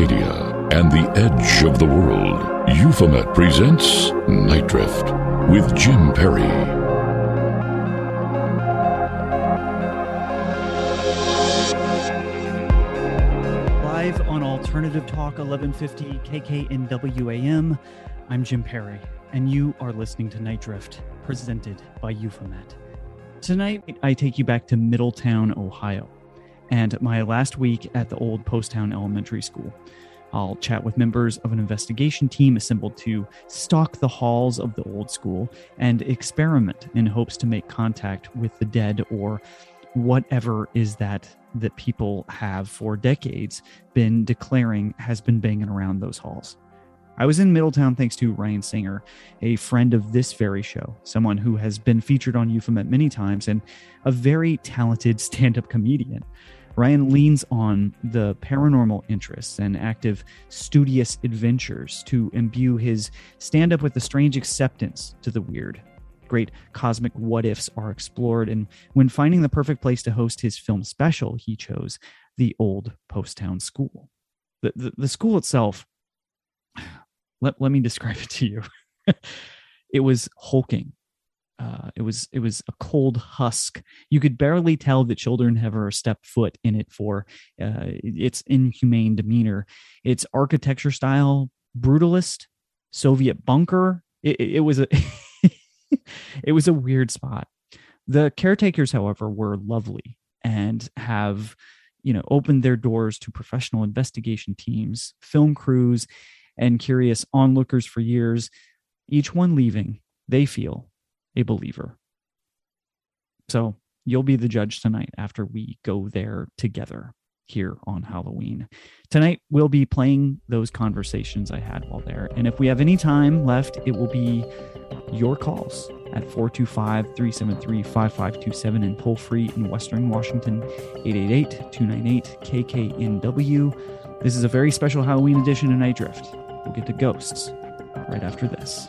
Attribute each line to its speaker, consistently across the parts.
Speaker 1: And the edge of the world, Euphomet presents Nite Drift with Jim Perry.
Speaker 2: Live on Alternative Talk 1150 KKNWAM, I'm Jim Perry, and you are listening to Nite Drift, presented by Euphomet. Tonight, I take you back to Middletown, Ohio, and my last week at the old Poasttown Elementary School. I'll chat with members of an investigation team assembled to stalk the halls of the old school and experiment in hopes to make contact with the dead or whatever is that that people have for decades been declaring has been banging around those halls. I was in Middletown thanks to Ryan Singer, a friend of this very show, someone who has been featured on Euphomet many times and a very talented stand up comedian. Ryan leans on the paranormal interests and active studious adventures to imbue his stand up with a strange acceptance to the weird. Great cosmic what ifs are explored, and when finding the perfect place to host his film special, he chose the old Poasttown School. The, the, the school itself, let, let me describe it to you. it was hulking uh, it was it was a cold husk. You could barely tell that children have ever stepped foot in it for uh, its inhumane demeanor, its architecture style, brutalist, Soviet bunker. It, it was a it was a weird spot. The caretakers, however, were lovely and have you know opened their doors to professional investigation teams, film crews, and curious onlookers for years. Each one leaving, they feel a believer. So you'll be the judge tonight after we go there together here on Halloween. Tonight, we'll be playing those conversations I had while there. And if we have any time left, it will be your calls at 425 373 5527 and toll free in Western Washington 888 298 KKNW. This is a very special Halloween edition of Nite Drift. We'll get to ghosts right after this.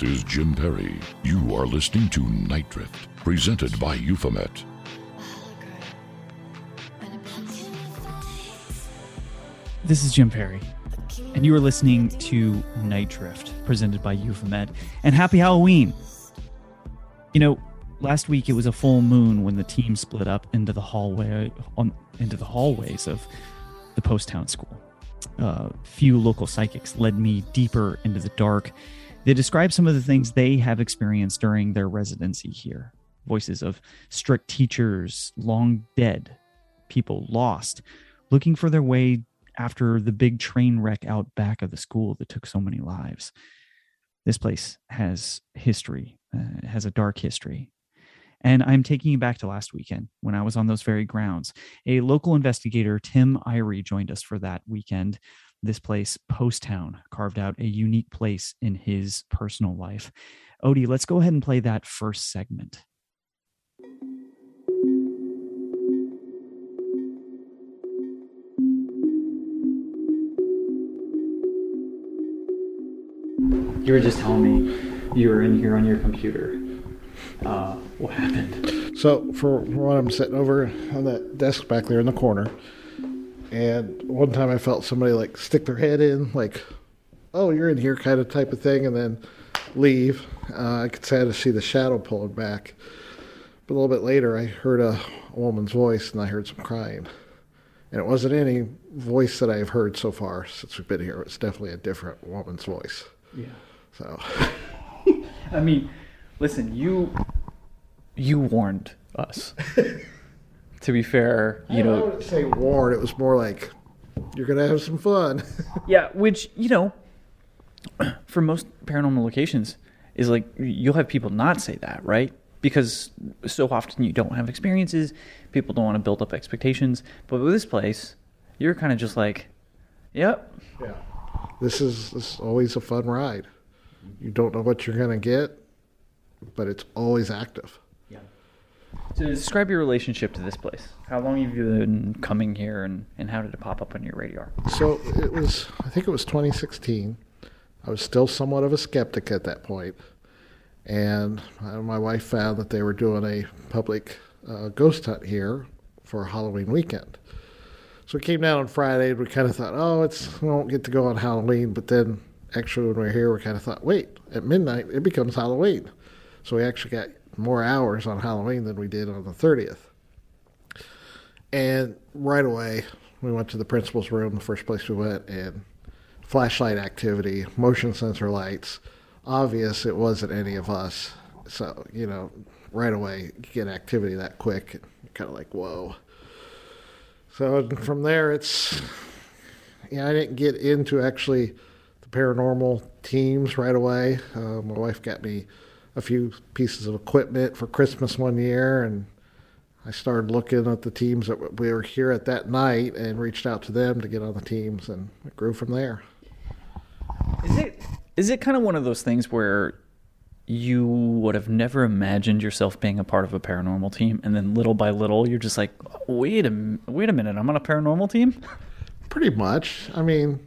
Speaker 3: This
Speaker 1: is Jim Perry. You are listening to Nite Drift, presented by
Speaker 3: pencil.
Speaker 2: This is Jim Perry, and you are listening to Nite Drift, presented by Euphomet. And happy Halloween! You know, last week it was a full moon when the team split up into the hallway on into the hallways of the Poasttown School. Uh, few local psychics led me deeper into the dark. They describe some of the things they have experienced during their residency here. Voices of strict teachers, long dead, people lost, looking for their way after the big train wreck out back of the school that took so many lives. This place has history, uh, it has a dark history. And I'm taking you back to last weekend when I was on those very grounds. A local investigator, Tim Irey, joined us for that weekend. This place, Poasttown, carved out a unique place in his personal life. Ody, let's go ahead and play that first segment. You were just telling me you were in here on your computer. Uh, what happened?
Speaker 4: So for, for one, I'm sitting over on that desk back there in the corner, and one time I felt somebody like stick their head in, like oh, you're in here kind of type of thing, and then leave. Uh, I could sad to see the shadow pulling back. But a little bit later, I heard a, a woman's voice and I heard some crying. And it wasn't any voice that I've heard so far since we've been here. It's definitely a different woman's voice.
Speaker 2: Yeah.
Speaker 4: So,
Speaker 2: I mean, listen, you you warned us. to be fair, you
Speaker 4: I
Speaker 2: know,
Speaker 4: wouldn't say warned. It was more like, you're going to have some fun.
Speaker 2: yeah, which you know, for most paranormal locations, is like you'll have people not say that, right? Because so often you don't have experiences, people don't want to build up expectations. But with this place, you're kind of just like, yep,
Speaker 4: yeah. This is, this is always a fun ride. You don't know what you're going to get, but it's always active.
Speaker 2: So describe your relationship to this place. How long have you been coming here, and, and how did it pop up on your radar?
Speaker 4: So it was, I think it was 2016. I was still somewhat of a skeptic at that point, and my wife found that they were doing a public uh, ghost hunt here for Halloween weekend. So we came down on Friday, and we kind of thought, oh, it's we won't get to go on Halloween. But then, actually, when we were here, we kind of thought, wait, at midnight it becomes Halloween. So we actually got more hours on Halloween than we did on the 30th. And right away, we went to the principal's room, the first place we went, and flashlight activity, motion sensor lights. Obvious it wasn't any of us. So, you know, right away, you get activity that quick. Kind of like, whoa. So from there, it's, yeah, I didn't get into actually the paranormal teams right away. Uh, my wife got me a few pieces of equipment for Christmas one year, and I started looking at the teams that we were here at that night and reached out to them to get on the teams, and it grew from there.
Speaker 2: Is it is it kind of one of those things where you would have never imagined yourself being a part of a paranormal team, and then little by little, you're just like, wait a wait a minute, I'm on a paranormal team.
Speaker 4: Pretty much. I mean,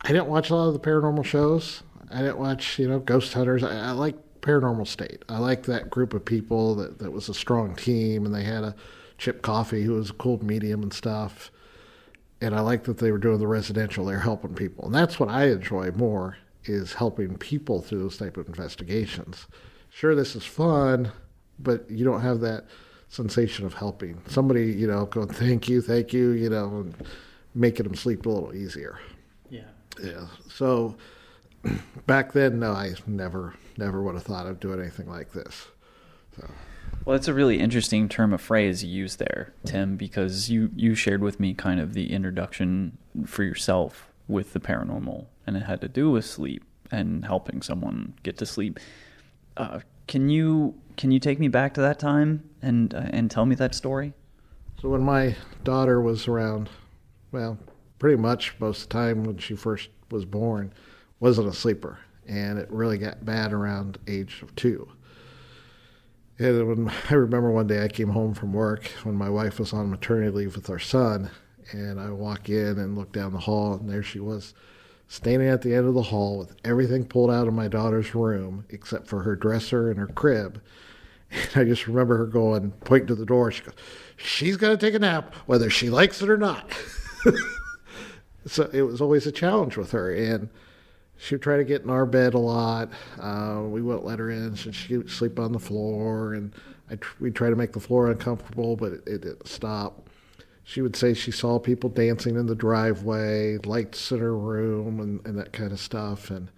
Speaker 4: I didn't watch a lot of the paranormal shows. I didn't watch, you know, Ghost Hunters. I, I like Paranormal State. I like that group of people that, that was a strong team, and they had a Chip Coffey who was a cool medium and stuff. And I like that they were doing the residential. They're helping people, and that's what I enjoy more is helping people through those type of investigations. Sure, this is fun, but you don't have that sensation of helping somebody. You know, going thank you, thank you. You know, and making them sleep a little easier.
Speaker 2: Yeah.
Speaker 4: Yeah. So back then, no, I never, never would have thought of doing anything like this. So.
Speaker 2: Well, that's a really interesting term of phrase you use there, Tim, because you, you shared with me kind of the introduction for yourself with the paranormal, and it had to do with sleep and helping someone get to sleep. Uh, can you can you take me back to that time and uh, and tell me that story?
Speaker 4: So when my daughter was around, well, pretty much most of the time when she first was born, wasn't a sleeper, and it really got bad around age of two. And when I remember one day I came home from work when my wife was on maternity leave with our son, and I walk in and look down the hall, and there she was, standing at the end of the hall with everything pulled out of my daughter's room except for her dresser and her crib. And I just remember her going, pointing to the door. She goes, "She's going to take a nap, whether she likes it or not." so it was always a challenge with her, and she would try to get in our bed a lot. Uh, we wouldn't let her in, so she would sleep on the floor, and I we'd try to make the floor uncomfortable, but it, it didn't stop. She would say she saw people dancing in the driveway, lights in her room, and, and that kind of stuff. And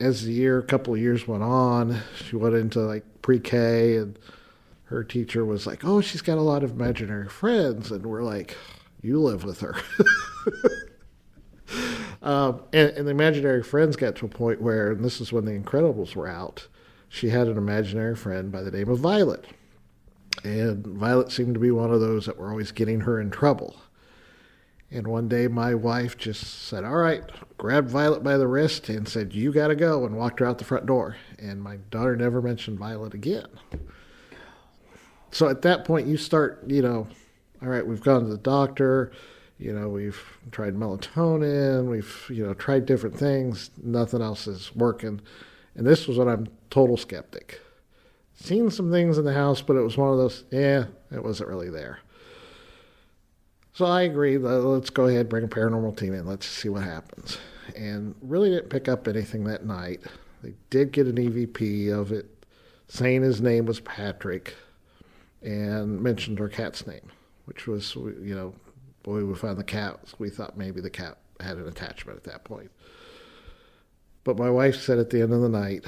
Speaker 4: as the year, a couple of years went on, she went into like pre-K, and her teacher was like, "Oh, she's got a lot of imaginary friends," and we're like, "You live with her." Um, and, and, the imaginary friends got to a point where, and this is when the Incredibles were out, she had an imaginary friend by the name of Violet. And Violet seemed to be one of those that were always getting her in trouble. And one day my wife just said, All right, grabbed Violet by the wrist and said, You got to go, and walked her out the front door. And my daughter never mentioned Violet again. So at that point, you start, you know, all right, we've gone to the doctor you know we've tried melatonin we've you know tried different things nothing else is working. And this was when i'm total skeptic. Seen some things in the house but it was one of those yeah it wasn't really there. So i agreed let's go ahead bring a paranormal team in let's see what happens. And really didn't pick up anything that night. They did get an EVP of it saying his name was Patrick and mentioned our cat's name, which was, you know, boy, we found the cat. We thought maybe the cat had an attachment at that point. But my wife said at the end of the night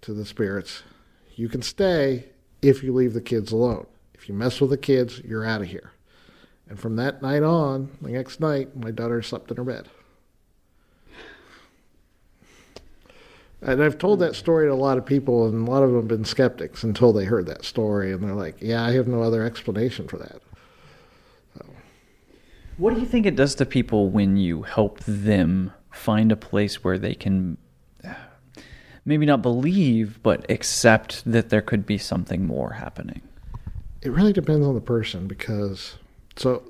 Speaker 4: to the spirits, You can stay if you leave the kids alone. If you mess with the kids, you're out of here. And from that night on, the next night, my daughter slept in her bed. And I've told that story to a lot of people, and a lot of them have been skeptics until they heard that story, and they're like, "Yeah, I have no other explanation for that."
Speaker 2: What do you think it does to people when you help them find a place where they can maybe not believe, but accept that there could be something more happening?
Speaker 4: It really depends on the person because so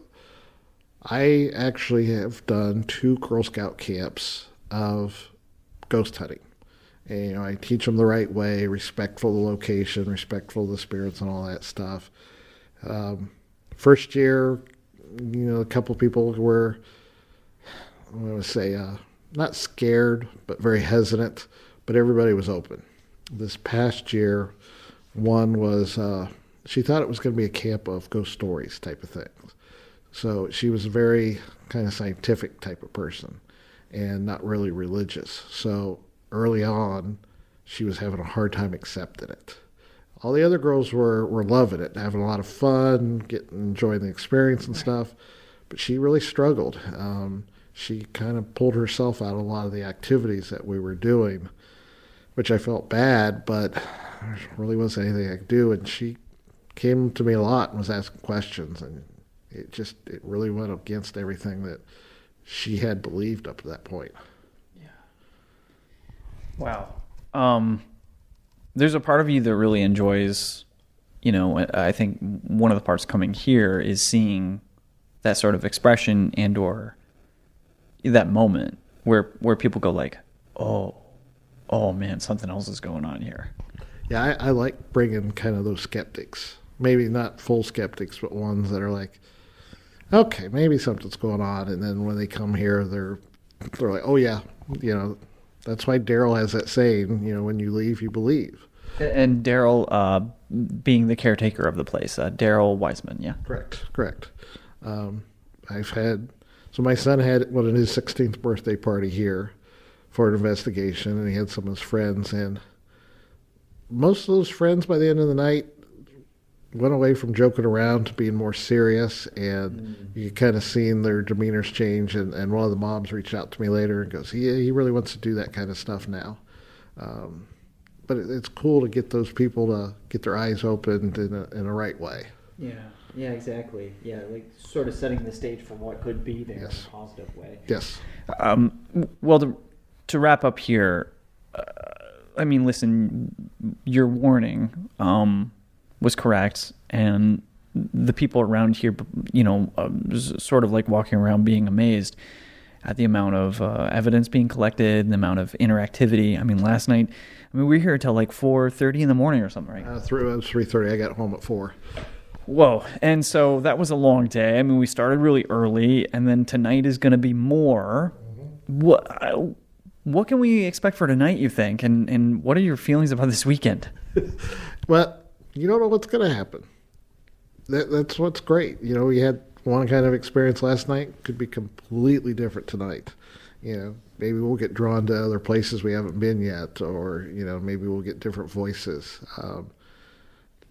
Speaker 4: I actually have done two Girl Scout camps of ghost hunting. And, you know, I teach them the right way, respectful of the location, respectful of the spirits, and all that stuff. Um, first year, you know, a couple people were, I'm going to say, uh, not scared, but very hesitant, but everybody was open. This past year, one was, uh, she thought it was going to be a camp of ghost stories type of things. So she was a very kind of scientific type of person and not really religious. So early on, she was having a hard time accepting it. All the other girls were, were loving it, having a lot of fun, getting enjoying the experience and stuff. But she really struggled. Um, she kind of pulled herself out of a lot of the activities that we were doing, which I felt bad, but there really wasn't anything I could do. And she came to me a lot and was asking questions, and it just it really went against everything that she had believed up to that point. Yeah.
Speaker 2: Wow. Um, there's a part of you that really enjoys, you know, I think one of the parts coming here is seeing that sort of expression and or that moment where where people go like, oh, oh man, something else is going on here.
Speaker 4: Yeah, I, I like bringing kind of those skeptics. Maybe not full skeptics, but ones that are like, okay, maybe something's going on, and then when they come here, they're they're like, oh yeah, you know, that's why Daryl has that saying, you know, when you leave, you believe.
Speaker 2: And Daryl, uh, being the caretaker of the place, uh, Daryl Wiseman, yeah.
Speaker 4: Correct, correct. Um, I've had, so my son had one of his 16th birthday party here for an investigation, and he had some of his friends, and most of those friends by the end of the night went away from joking around to being more serious, and mm. you kind of seen their demeanors change. And, and one of the moms reached out to me later and goes, "He he really wants to do that kind of stuff now." Um, but it, it's cool to get those people to get their eyes opened in a in a right way.
Speaker 5: Yeah. Yeah, exactly. Yeah, like sort of setting the stage for what could be there
Speaker 4: yes.
Speaker 5: in a positive way.
Speaker 4: Yes.
Speaker 2: Um, well, to, to wrap up here, uh, I mean, listen, your warning. Um, was correct, and the people around here, you know, uh, sort of like walking around being amazed at the amount of uh, evidence being collected, the amount of interactivity. I mean, last night, I mean, we were here until like four thirty in the morning or something, right?
Speaker 4: Uh, through it was three thirty. I got home at four.
Speaker 2: Whoa! And so that was a long day. I mean, we started really early, and then tonight is going to be more. Mm-hmm. What? Uh, what can we expect for tonight? You think? And and what are your feelings about this weekend?
Speaker 4: well, you don't know what's going to happen. That, that's what's great. You know, we had one kind of experience last night, could be completely different tonight. You know, maybe we'll get drawn to other places we haven't been yet, or, you know, maybe we'll get different voices. Um,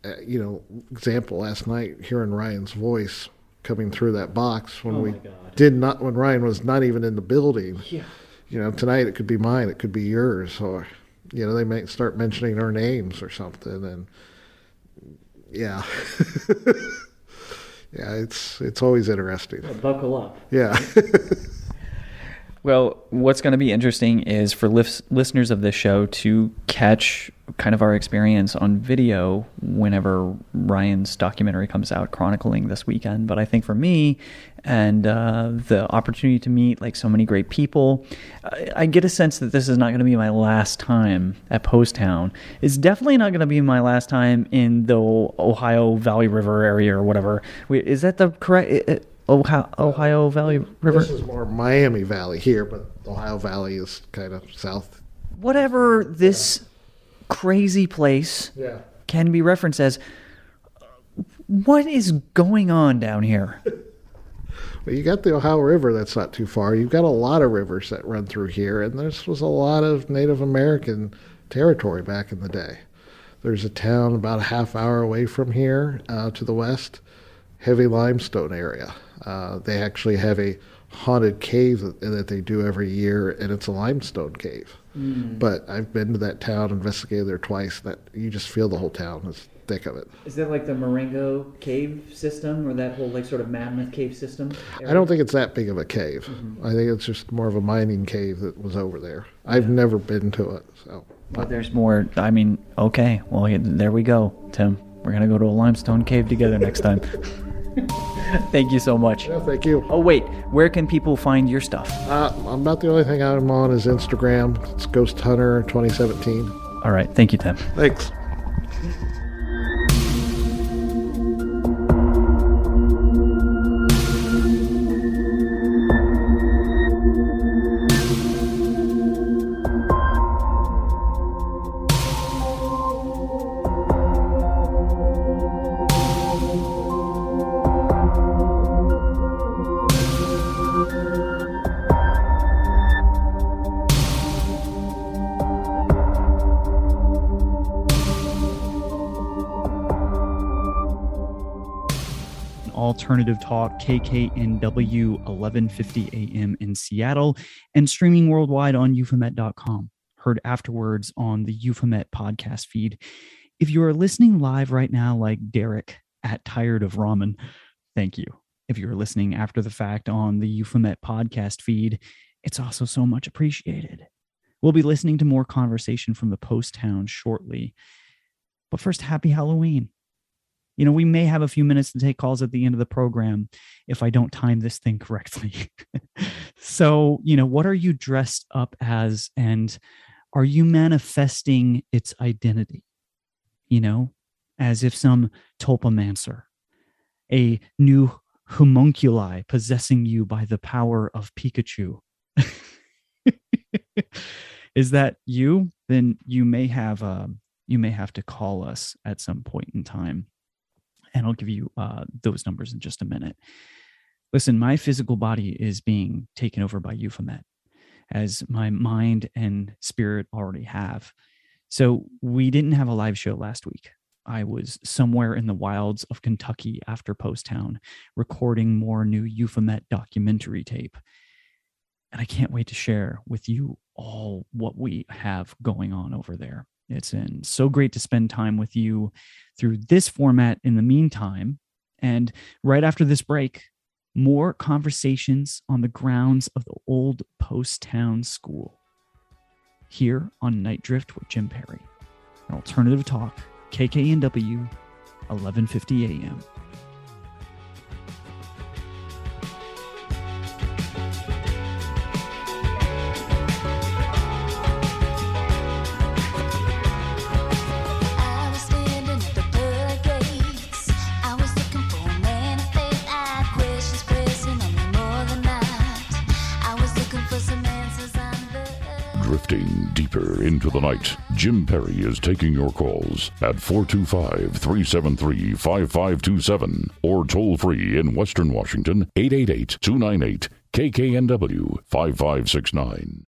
Speaker 4: uh, you know, example last night, hearing Ryan's voice coming through that box when
Speaker 5: oh
Speaker 4: we did not, when Ryan was not even in the building. Yeah. You know, tonight it could be mine, it could be yours, or, you know, they might start mentioning our names or something. And, yeah. yeah, it's it's always interesting.
Speaker 5: Buckle up.
Speaker 4: Yeah.
Speaker 2: well, what's going to be interesting is for listeners of this show to catch kind of our experience on video whenever Ryan's documentary comes out chronicling this weekend. But I think for me and uh, the opportunity to meet like so many great people, I, I get a sense that this is not going to be my last time at Poasttown. It's definitely not going to be my last time in the Ohio Valley River area or whatever. Wait, is that the correct?
Speaker 6: Ohio, Ohio Valley River.
Speaker 4: This is more Miami Valley here, but Ohio Valley is kind of south.
Speaker 6: Whatever this crazy place
Speaker 4: Yeah.
Speaker 6: can be referenced as. What is going on down here?
Speaker 4: Well, you got the Ohio River that's not too far. You've got a lot of rivers that run through here, and this was a lot of Native American territory back in the day. There's a town about a half hour away from here uh, to the west, heavy limestone area. Uh, they actually have a haunted cave that, that they do every year, and it's a limestone cave. But I've been to that town, investigated there twice. That you just feel the whole town is thick of it.
Speaker 7: Is that like the Marengo cave system or that whole like sort of mammoth cave system?
Speaker 4: I don't think it's that big of a cave.
Speaker 6: Mm-hmm.
Speaker 4: I think it's just more of a mining cave that was over there. I've never been to it, so
Speaker 6: Well, there's more. I mean, okay. Well, there we go, Tim. We're gonna go to a limestone cave together next time. Thank you so much.
Speaker 4: yeah, thank you.
Speaker 6: Oh wait, where can people find your stuff?
Speaker 4: Uh, about the only thing I'm on is Instagram. It's Ghost Hunter 2017.
Speaker 6: All right, thank you, Tim.
Speaker 4: Thanks.
Speaker 2: Alternative Talk, KKNW 1150 AM in Seattle, and streaming worldwide on euphomet.com. Heard afterwards on the Euphomet podcast feed. If you are listening live right now, like Derek at Tired of Ramen, thank you. If you're listening after the fact on the Euphomet podcast feed, it's also so much appreciated. We'll be listening to more conversation from the Poasttown shortly. But first, happy Halloween. You know, we may have a few minutes to take calls at the end of the program if I don't time this thing correctly. so, you know, what are you dressed up as and are you manifesting its identity? You know, as if some tulpamancer, a new homunculi possessing you by the power of Pikachu. Is that you? Then you may have uh, you may have to call us at some point in time and I'll give you uh, those numbers in just a minute. Listen, my physical body is being taken over by Euphomet, as my mind and spirit already have. So we didn't have a live show last week. I was somewhere in the wilds of Kentucky after Poasttown, recording more new Euphomet documentary tape. And I can't wait to share with you all what we have going on over there. It's been so great to spend time with you through this format in the meantime. And right after this break, more conversations on the grounds of the old Poasttown School. Here on Nite Drift with Jim Perry, an alternative talk, KKNW, 1150 AM.
Speaker 1: Drifting deeper into the night, Jim Perry is taking your calls at 425 373 5527 or toll free in Western Washington 888 298 KKNW 5569.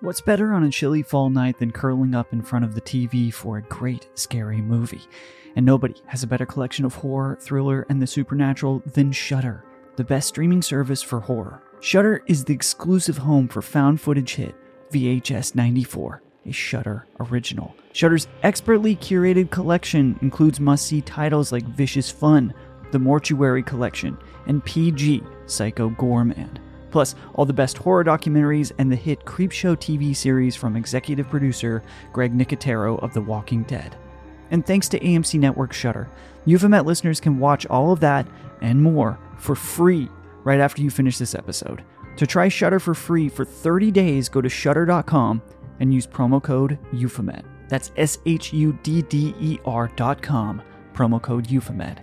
Speaker 2: What's better on a chilly fall night than curling up in front of the TV for a great scary movie? And nobody has a better collection of horror, thriller, and the supernatural than Shudder, the best streaming service for horror. Shudder is the exclusive home for found footage hit VHS 94, a Shudder original. Shudder's expertly curated collection includes must-see titles like Vicious Fun, The Mortuary Collection, and PG Psycho Goreman. Plus, all the best horror documentaries and the hit Creepshow TV series from executive producer Greg Nicotero of The Walking Dead. And thanks to AMC Network Shudder, Euphomet listeners can watch all of that and more for free right after you finish this episode. To try Shudder for free for 30 days, go to shudder.com and use promo code Euphomet. That's S H U D D E R.com, promo code Euphomet.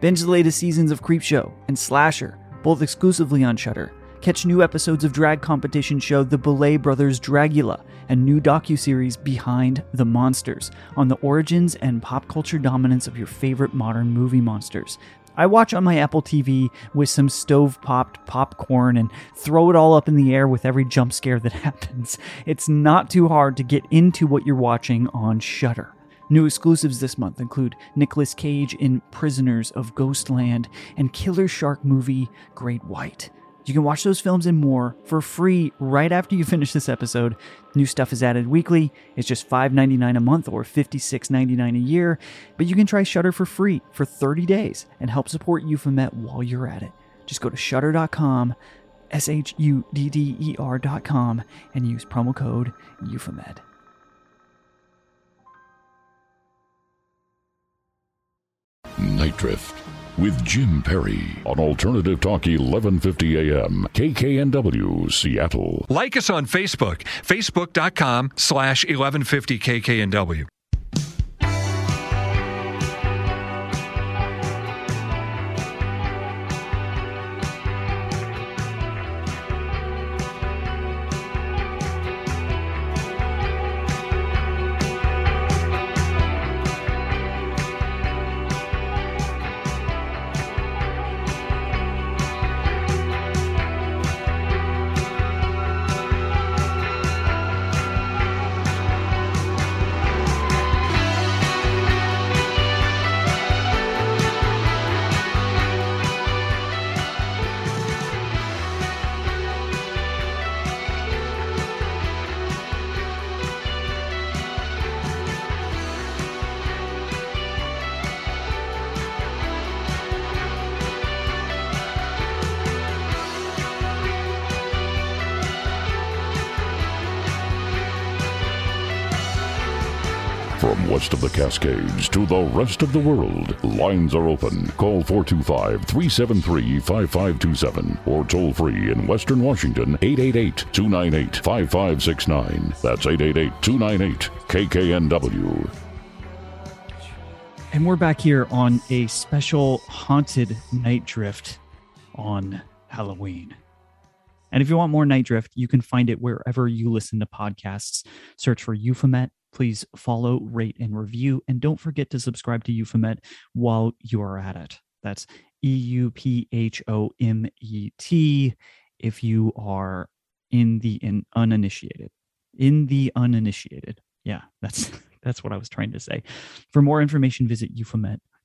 Speaker 2: Binge the latest seasons of Creepshow and Slasher, both exclusively on Shudder. Catch new episodes of drag competition show The Boulet Brothers Dragula and new docuseries Behind the Monsters on the origins and pop culture dominance of your favorite modern movie monsters. I watch on my Apple TV with some stove popped popcorn and throw it all up in the air with every jump scare that happens. It's not too hard to get into what you're watching on Shudder. New exclusives this month include Nicolas Cage in Prisoners of Ghostland and Killer Shark movie Great White. You can watch those films and more for free right after you finish this episode. New stuff is added weekly. It's just $5.99 a month or $56.99 a year. But you can try Shudder for free for 30 days and help support Euphomet while you're at it. Just go to shudder.com, S H U D D E R.com, and use promo code Euphomet.
Speaker 1: Nite Drift with Jim Perry on Alternative Talk 1150 AM KKNW Seattle.
Speaker 8: Like us on Facebook, facebook.com slash 1150 KKNW.
Speaker 1: Cascades to the rest of the world, lines are open. Call 425 373 5527 or toll free in Western Washington 888 298 5569. That's 888 298 KKNW.
Speaker 2: And we're back here on a special haunted nite drift on Halloween. And if you want more Nite Drift, you can find it wherever you listen to podcasts. Search for Euphomet. Please follow, rate, and review. And don't forget to subscribe to Euphomet while you are at it. That's E U P H O M E T if you are in the in uninitiated. In the uninitiated. Yeah, that's that's what I was trying to say. For more information, visit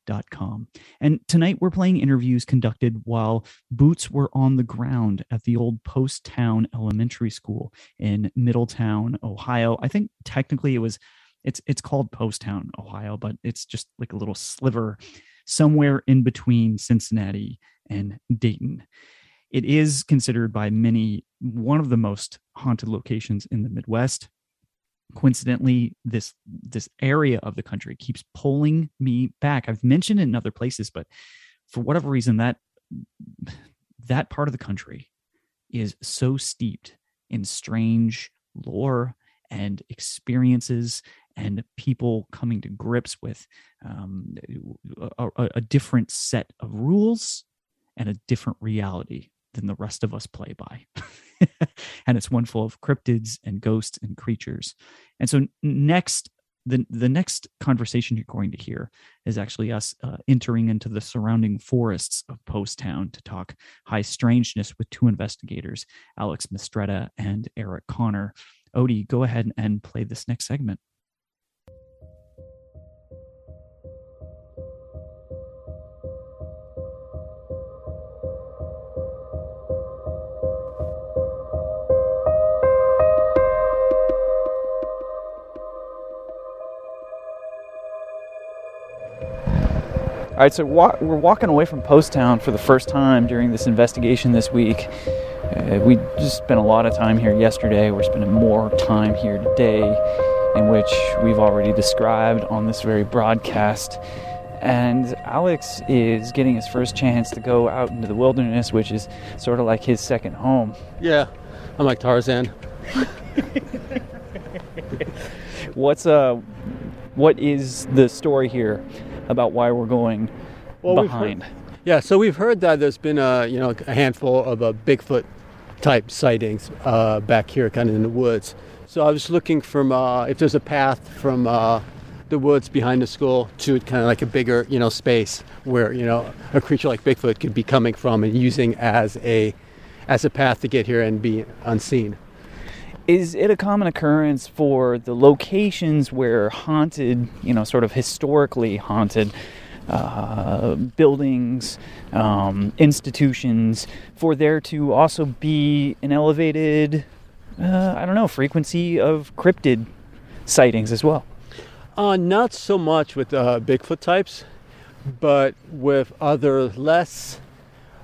Speaker 2: euphomet.com. And tonight we're playing interviews conducted while boots were on the ground at the old Poasttown Elementary School in Middletown, Ohio. I think technically it was it's it's called Poasttown, Ohio, but it's just like a little sliver somewhere in between Cincinnati and Dayton. It is considered by many one of the most haunted locations in the Midwest coincidentally this this area of the country keeps pulling me back i've mentioned it in other places but for whatever reason that that part of the country is so steeped in strange lore and experiences and people coming to grips with um, a, a- a different set of rules and a different reality than the rest of us play by. and it's one full of cryptids and ghosts and creatures. And so next, the the next conversation you're going to hear is actually us uh, entering into the surrounding forests of Poasttown to talk high strangeness with two investigators, Alex Mistretta and Eric Conner. Ody, go ahead and play this next segment. All right, so wa- we're walking away from Poasttown for the first time during this investigation this week. Uh, we just spent a lot of time here yesterday. We're spending more time here today, in which we've already described on this very broadcast. And Alex is getting his first chance to go out into the wilderness, which is sort of like his second home.
Speaker 9: Yeah, I'm like Tarzan.
Speaker 2: What's uh, what is the story here about why we're going
Speaker 9: Well, we've heard-
Speaker 2: behind?
Speaker 9: Yeah, so we've heard that there's been a you know a handful of uh, Bigfoot type sightings uh, back here, kind of in the woods. So I was looking from uh, if there's a path from uh, the woods behind the school to kind of like a bigger you know space where you know a creature like Bigfoot could be coming from and using as a as a path to get here and be unseen.
Speaker 6: Is it a common occurrence for the locations where haunted, you know, sort of historically haunted uh, buildings, um, institutions, for there to also be an elevated, uh, I don't know, frequency of cryptid sightings as well?
Speaker 9: Uh, not so much with uh, Bigfoot types, but with other less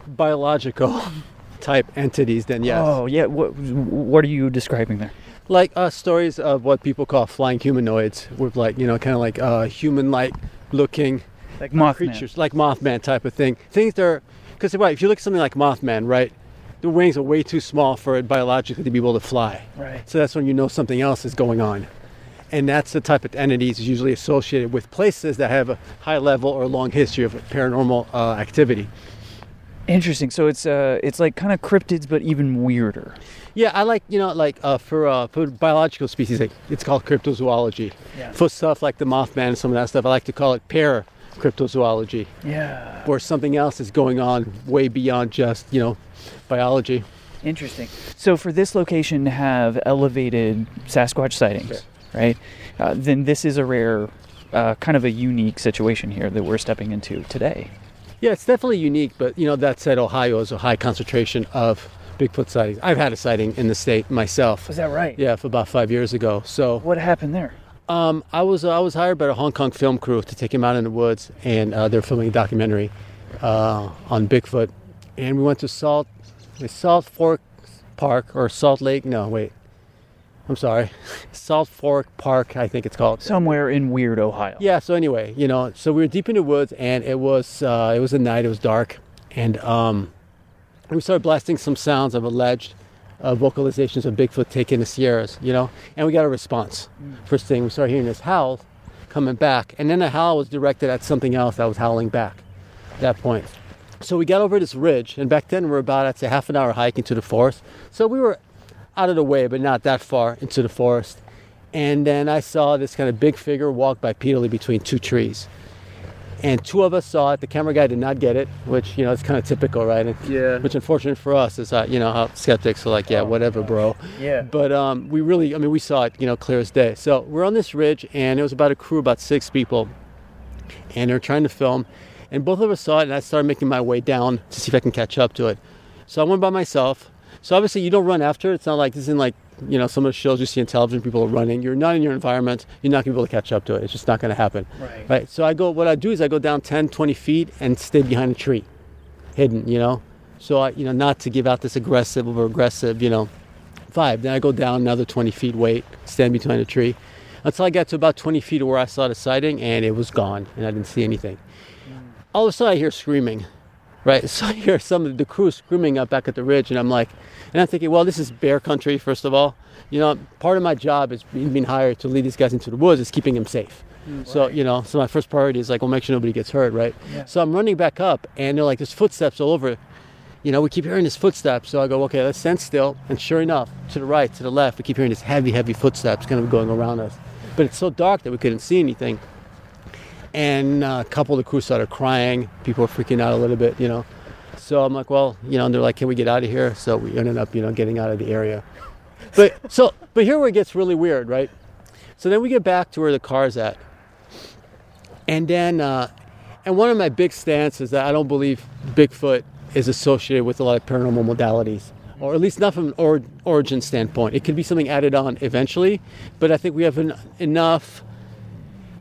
Speaker 9: biological type entities, then yes.
Speaker 6: Oh, yeah. What, what are you describing there?
Speaker 9: Like uh, stories of what people call flying humanoids, with like you know, kind of like uh, human-like looking
Speaker 6: Like Mothman.
Speaker 9: creatures, like Mothman type of thing. Things that are, because right, if you look at something like Mothman, right, the wings are way too small for it biologically to be able to fly.
Speaker 6: Right.
Speaker 9: So that's when you know something else is going on. And that's the type of entities usually associated with places that have a high level or long history of paranormal uh, activity.
Speaker 6: Interesting. So it's uh, it's like kind of cryptids, but even weirder.
Speaker 9: Yeah, I like you know like uh, for uh, for biological species, like, it's called cryptozoology.
Speaker 6: Yeah.
Speaker 9: For stuff like the Mothman and some of that stuff, I like to call it para cryptozoology,
Speaker 6: Yeah.
Speaker 9: where something else is going on way beyond just you know biology.
Speaker 6: Interesting. So for this location to have elevated Sasquatch sightings, right? Uh, then this is a rare, uh, kind of a unique situation here that we're stepping into today.
Speaker 9: Yeah, it's definitely unique, but you know that said, Ohio is a high concentration of Bigfoot sightings. I've had a sighting in the state myself.
Speaker 6: Is that right?
Speaker 9: Yeah, for about five years ago. So
Speaker 6: What happened there?
Speaker 9: Um, I was I was hired by a Hong Kong film crew to take him out in the woods, and uh, they're filming a documentary uh, on Bigfoot. And we went to Salt Salt Fork Park or Salt Lake. No, wait, I'm sorry, Salt Fork Park, I think it's called.
Speaker 6: Somewhere in weird Ohio.
Speaker 9: Yeah. So anyway, you know, so we were deep in the woods, and it was uh, it was a night. It was dark, and um, we started blasting some sounds of alleged uh, vocalizations of Bigfoot taking the Sierras. You know, and we got a response. First thing we started hearing this howl coming back, and then the howl was directed at something else that was howling back. At that point. So we got over this ridge, and back then we were about, I'd say, half an hour hike into the forest. So we were out of the way, but not that far into the forest. And then I saw this kind of big figure walk bipedally between two trees. And two of us saw it. The camera guy did not get it, which, you know, it's kind of typical, right? And,
Speaker 6: Yeah.
Speaker 9: Which, unfortunate for us, is, uh, you know, how skeptics are like, yeah, whatever, bro.
Speaker 6: Yeah.
Speaker 9: But um, we really, I mean, we saw it, you know, clear as day. So we're on this ridge, and it was about a crew, about six people, and they're trying to film. And both of us saw it, and I started making my way down to see if I can catch up to it. So I went by myself. So obviously, you don't run after it. It's not like this isn't like you know some of the shows you see on television. People are running. You're not in your environment. You're not gonna be able to catch up to it. It's just not gonna happen.
Speaker 6: Right.
Speaker 9: Right. So I go. What I do is I go down 10, 20 feet and stay behind a tree, hidden. You know. So I, you know, not to give out this aggressive or aggressive, you know, vibe. Then I go down another 20 feet, wait, stand behind a tree, until I got to about 20 feet of where I saw the sighting, and it was gone, and I didn't see anything. Mm. All of a sudden, I hear screaming, right? So I hear some of the crew screaming up back at the ridge, and I'm like, and I'm thinking, well, this is bear country, first of all. You know, part of my job is being hired to lead these guys into the woods is keeping them safe. Mm. So, you know, so my first priority is like, well, make sure nobody gets hurt, right? So I'm running back up, and they're like, there's footsteps all over. You know, we keep hearing this footsteps. So I go, okay, let's stand still. And sure enough, to the right, to the left, we keep hearing these heavy, heavy footsteps kind of going around us. But it's so dark that we couldn't see anything. And a couple of the crew started crying. People were freaking out a little bit, you know. So I'm like, well, you know, and they're like, can we get out of here? So we ended up, you know, getting out of the area. But so, but here where it gets really weird, right? So then we get back to where the car's at. And then, uh, and one of my big stances is that I don't believe Bigfoot is associated with a lot of paranormal modalities, or at least not from an or- origin standpoint. It could be something added on eventually, but I think we have en- enough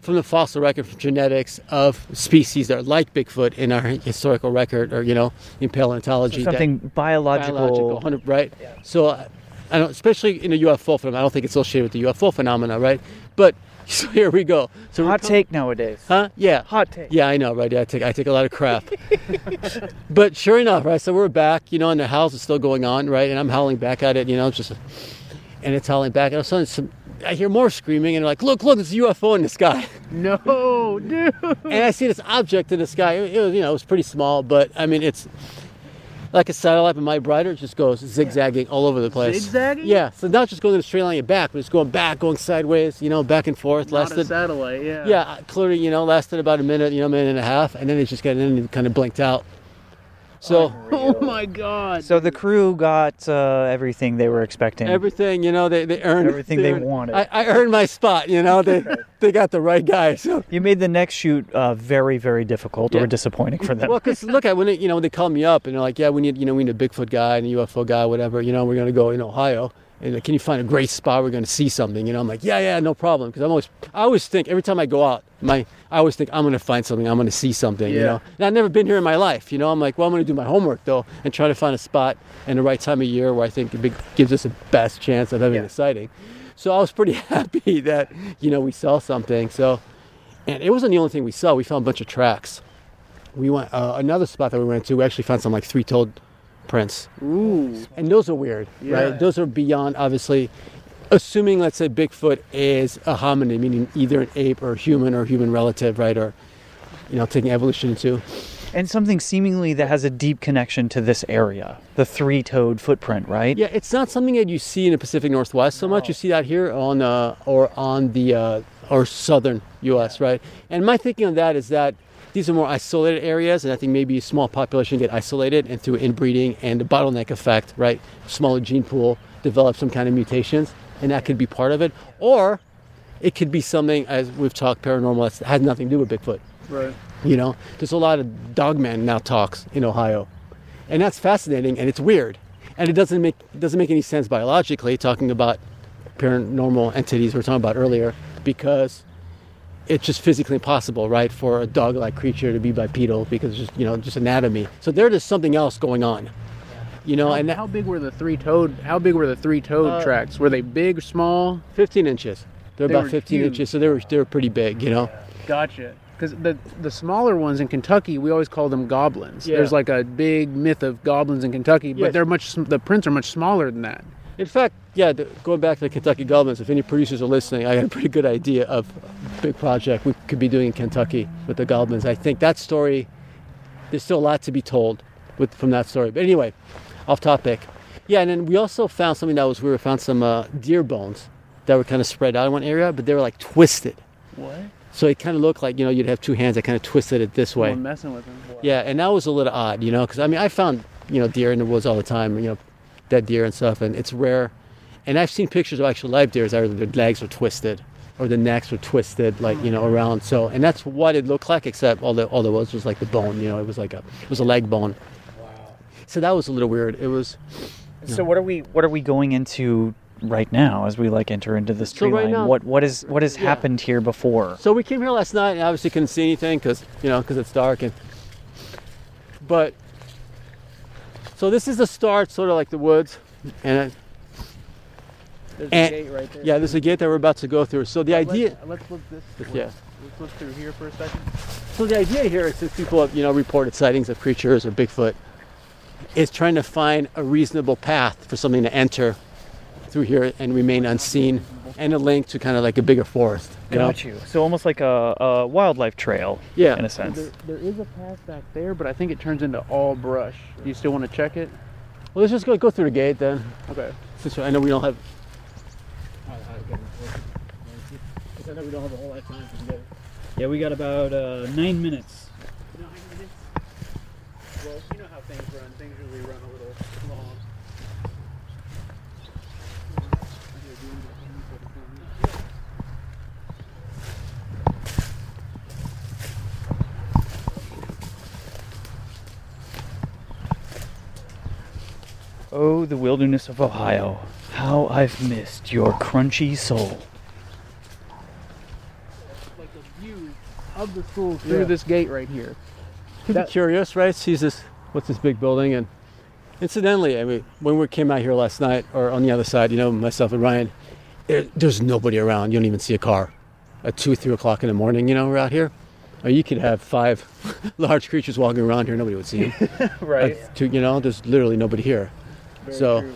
Speaker 9: from the fossil record, from genetics of species that are like Bigfoot in our historical record, or you know, in paleontology. that-
Speaker 6: Something biological.
Speaker 9: biological, 100, right? So, I- I don't, especially in a UFO phenomenon, I don't think it's associated with the UFO phenomena, right? But so here we go. So
Speaker 6: Hot take nowadays.
Speaker 9: Huh? Yeah.
Speaker 6: Hot take.
Speaker 9: Yeah, I know, right? Yeah, I take I take a lot of crap. but sure enough, right? So we're back, you know, and the house is still going on, right? And I'm howling back at it, you know, just, and it's howling back. And all of a sudden, some, I hear more screaming, and they're like, "Look, look! There's a UFO in the sky."
Speaker 10: No, dude.
Speaker 9: and I see this object in the sky. It, was, you know, it was pretty small, but I mean, it's like a satellite, but my brighter it just goes zigzagging all over the place.
Speaker 10: Zigzagging?
Speaker 9: Yeah. So not just going in a straight line and back, but it's going back, going sideways, you know, back and forth.
Speaker 10: Not a
Speaker 9: lasted.
Speaker 10: satellite, yeah.
Speaker 9: Yeah, clearly, you know, lasted about a minute, you know, a minute and a half, and then it just got in and kind of blinked out. So
Speaker 10: Oh my god.
Speaker 6: So the crew got uh, everything they were expecting.
Speaker 9: everything, you know, they, they earned
Speaker 6: Everything they
Speaker 9: earned-
Speaker 6: wanted.
Speaker 9: I, I earned my spot, you know. They they got the right guy. So
Speaker 6: you made the next shoot uh, very, very difficult
Speaker 9: Yeah.
Speaker 6: or disappointing for them.
Speaker 9: Well, because look at when it, you know when they call me up and they're like, yeah, we need you know we need a Bigfoot guy and a UFO guy, whatever. You know, we're gonna go in Ohio. And like, can you find a great spot? We're gonna see something. You know, I'm like, yeah, yeah, no problem. Because I'm always, I always think every time I go out, my, I always think I'm gonna find something. I'm gonna see something. You know, and I've never been here in my life. You know, I'm like, well, I'm gonna do my homework though and try to find a spot and the right time of year where I think it gives us the best chance of having
Speaker 6: Yeah.
Speaker 9: a sighting. So I was pretty happy that you know we saw something. So, and it wasn't the only thing we saw. We found a bunch of tracks we went uh, another spot that we went to. We actually found some like three-toed prints,
Speaker 10: Ooh.
Speaker 9: and those are weird,
Speaker 10: Yeah.
Speaker 9: right? Those are beyond obviously. Assuming, let's say, Bigfoot is a hominid, meaning either an ape or a human or human relative, right? Or, you know, taking evolution into.
Speaker 6: and something seemingly that has a deep connection to this area, the three-toed footprint, right?
Speaker 9: Yeah, it's not something that you see in the Pacific Northwest so much. You see that here on uh, or on the uh, or southern U.S. right? And my thinking on that is that these are more isolated areas, and I think maybe a small population get isolated, and through inbreeding and the bottleneck effect, right? Smaller gene pool develop some kind of mutations, and that could be part of it, or it could be something as we've talked paranormal that has nothing to do with Bigfoot.
Speaker 10: Right.
Speaker 9: You know, there's a lot of dogman now talks in Ohio, and that's fascinating and it's weird, and it doesn't make it doesn't make any sense biologically talking about paranormal entities we were talking about earlier because it's just physically impossible, right, for a dog-like creature to be bipedal because just you know just anatomy. So there is something else going on, you know,
Speaker 10: How,
Speaker 9: and
Speaker 10: how big were the three toed? How big were the three toed
Speaker 9: Uh,
Speaker 10: tracks? Were they big, small?
Speaker 9: 15 inches. They're
Speaker 10: They
Speaker 9: about 15
Speaker 10: huge.
Speaker 9: inches, so they were they were pretty big, you know.
Speaker 10: Gotcha. Because the the smaller ones in Kentucky, we always call them goblins.
Speaker 9: Yeah.
Speaker 10: There's like a big myth of goblins in Kentucky, but
Speaker 9: Yes.
Speaker 10: they're much. The prints are much smaller than that.
Speaker 9: In fact, yeah, the, going back to the Kentucky Goblins, if any producers are listening, I got a pretty good idea of a big project we could be doing in Kentucky with the Goblins. I think that story, there's still a lot to be told with, from that story. But anyway, off topic. Yeah, and then we also found something that was weird. We found some uh, deer bones that were kind of spread out in one area, but they were like twisted.
Speaker 10: What?
Speaker 9: So it kind of looked like, you know, you'd have two hands that kind of twisted it this way.
Speaker 10: Someone messing with them.
Speaker 9: Yeah, and that was a little odd, you know, because I mean, I found you know deer in the woods all the time, you know, dead deer and stuff, and it's rare. And I've seen pictures of actual live deers where their legs were twisted, or the necks were twisted, like you know, around. So, and that's what it looked like, except all the all there was was like the bone, you know, it was like a it was a leg bone. Wow. So that was a little weird. It was.
Speaker 6: So what are we what are we going into right now as we like enter into this
Speaker 9: So
Speaker 6: tree
Speaker 9: right
Speaker 6: line?
Speaker 9: now-
Speaker 6: what what is what has happened here before?
Speaker 9: So we came here last night and obviously couldn't see anything because you know because it's dark and. But. So this is the start, sort of like the woods, and.
Speaker 10: It, There's
Speaker 9: and-
Speaker 10: a gate right there.
Speaker 9: Yeah, there's a gate that we're about to go through. So the idea.
Speaker 10: Let's, let's look this.
Speaker 9: Yeah.
Speaker 10: Let's look through here for a second.
Speaker 9: So the idea here is since people have, you know, reported sightings of creatures or Bigfoot, is trying to find a reasonable path for something to enter through here and remain unseen, and a link to kind of like a bigger forest. You know?
Speaker 6: You. So almost like a, a wildlife trail.
Speaker 9: Yeah.
Speaker 6: In a sense.
Speaker 10: There, there is a path back there, but I think it turns into all brush. Do you still want to check it?
Speaker 9: Well, let's just go go through the gate then.
Speaker 10: Okay.
Speaker 9: Since I know we don't have. I know we don't have a whole lot of time to get.
Speaker 2: Yeah, we got about uh, nine minutes.
Speaker 10: Well, you know how things run. Things usually run a little long.
Speaker 6: Oh, the wilderness of Ohio. How I've missed your crunchy soul.
Speaker 10: Like a view of the school through
Speaker 9: Yeah.
Speaker 10: this gate right here.
Speaker 9: Could
Speaker 10: That-
Speaker 9: be curious, right? Sees this, what's this big building? And incidentally, I mean, when we came out here last night, or on the other side, you know, myself and Ryan, there, there's nobody around. You don't even see a car. At two, three o'clock in the morning, you know, we're out here. Or you could have five large creatures walking around here. Nobody would see them.
Speaker 10: Right.
Speaker 9: Uh, to, you know, there's literally nobody here.
Speaker 10: Very
Speaker 9: so,
Speaker 10: true.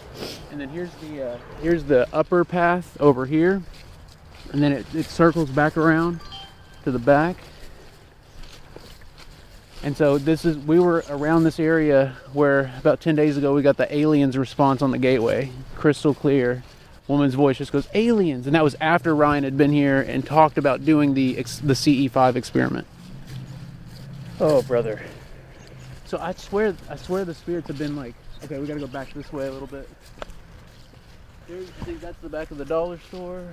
Speaker 10: And then here's the uh, here's the upper path over here, and then it, it circles back around, to the back. And so this is we were around this area where about 10 days ago we got the aliens response on the gateway. Crystal clear. Woman's voice just goes aliens and that was after Ryan had been here and talked about doing the ex- the CE5 experiment.
Speaker 2: Oh, brother.
Speaker 10: So I swear I swear the spirits have been like okay, we got to go back this way a little bit. There's, I think that's the back of the dollar store.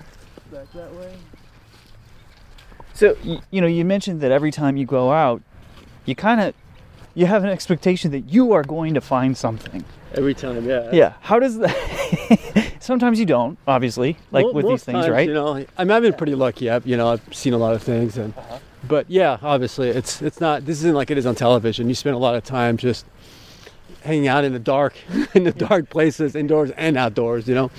Speaker 10: Back that way.
Speaker 2: So you know, you mentioned that every time you go out, you kind of you have an expectation that you are going to find something.
Speaker 9: Every time, yeah.
Speaker 2: Yeah. How does that? Sometimes you don't, obviously, like
Speaker 9: Mo-
Speaker 2: with these things,
Speaker 9: times,
Speaker 2: right?
Speaker 9: You know, I mean, I've been pretty lucky. I've, you know, I've seen a lot of things, and
Speaker 2: Uh-huh.
Speaker 9: but yeah, obviously, it's it's not. This isn't like it is on television. You spend a lot of time just hanging out in the dark, in the dark places, indoors and outdoors. You know,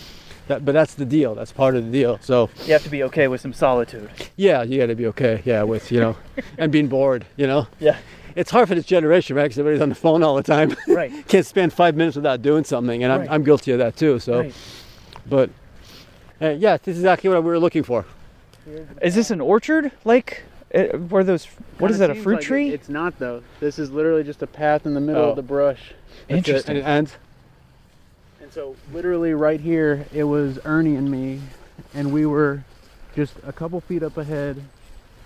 Speaker 9: that, but that's the deal. That's part of the deal. So
Speaker 2: You have to be okay with some solitude.
Speaker 9: yeah, you got to be okay. Yeah, with you know, and being bored. You know.
Speaker 2: Yeah.
Speaker 9: It's hard for this generation, right? Because everybody's on the phone all the time.
Speaker 2: Right.
Speaker 9: Can't spend five minutes without doing something, and I'm,
Speaker 2: Right.
Speaker 9: I'm guilty of that too. So,
Speaker 2: Right.
Speaker 9: but uh, yeah, this is exactly what we were looking for.
Speaker 2: Is this an orchard? Like, uh, where those? What is that? A
Speaker 10: seems
Speaker 2: fruit
Speaker 10: like it-
Speaker 2: tree?
Speaker 10: It's not though. This is literally just a path in the middle
Speaker 9: Oh.
Speaker 10: of the brush.
Speaker 9: That's it.
Speaker 2: Interesting.
Speaker 9: And it ends.
Speaker 10: And so literally right here it was Ernie and me and we were just a couple feet up ahead.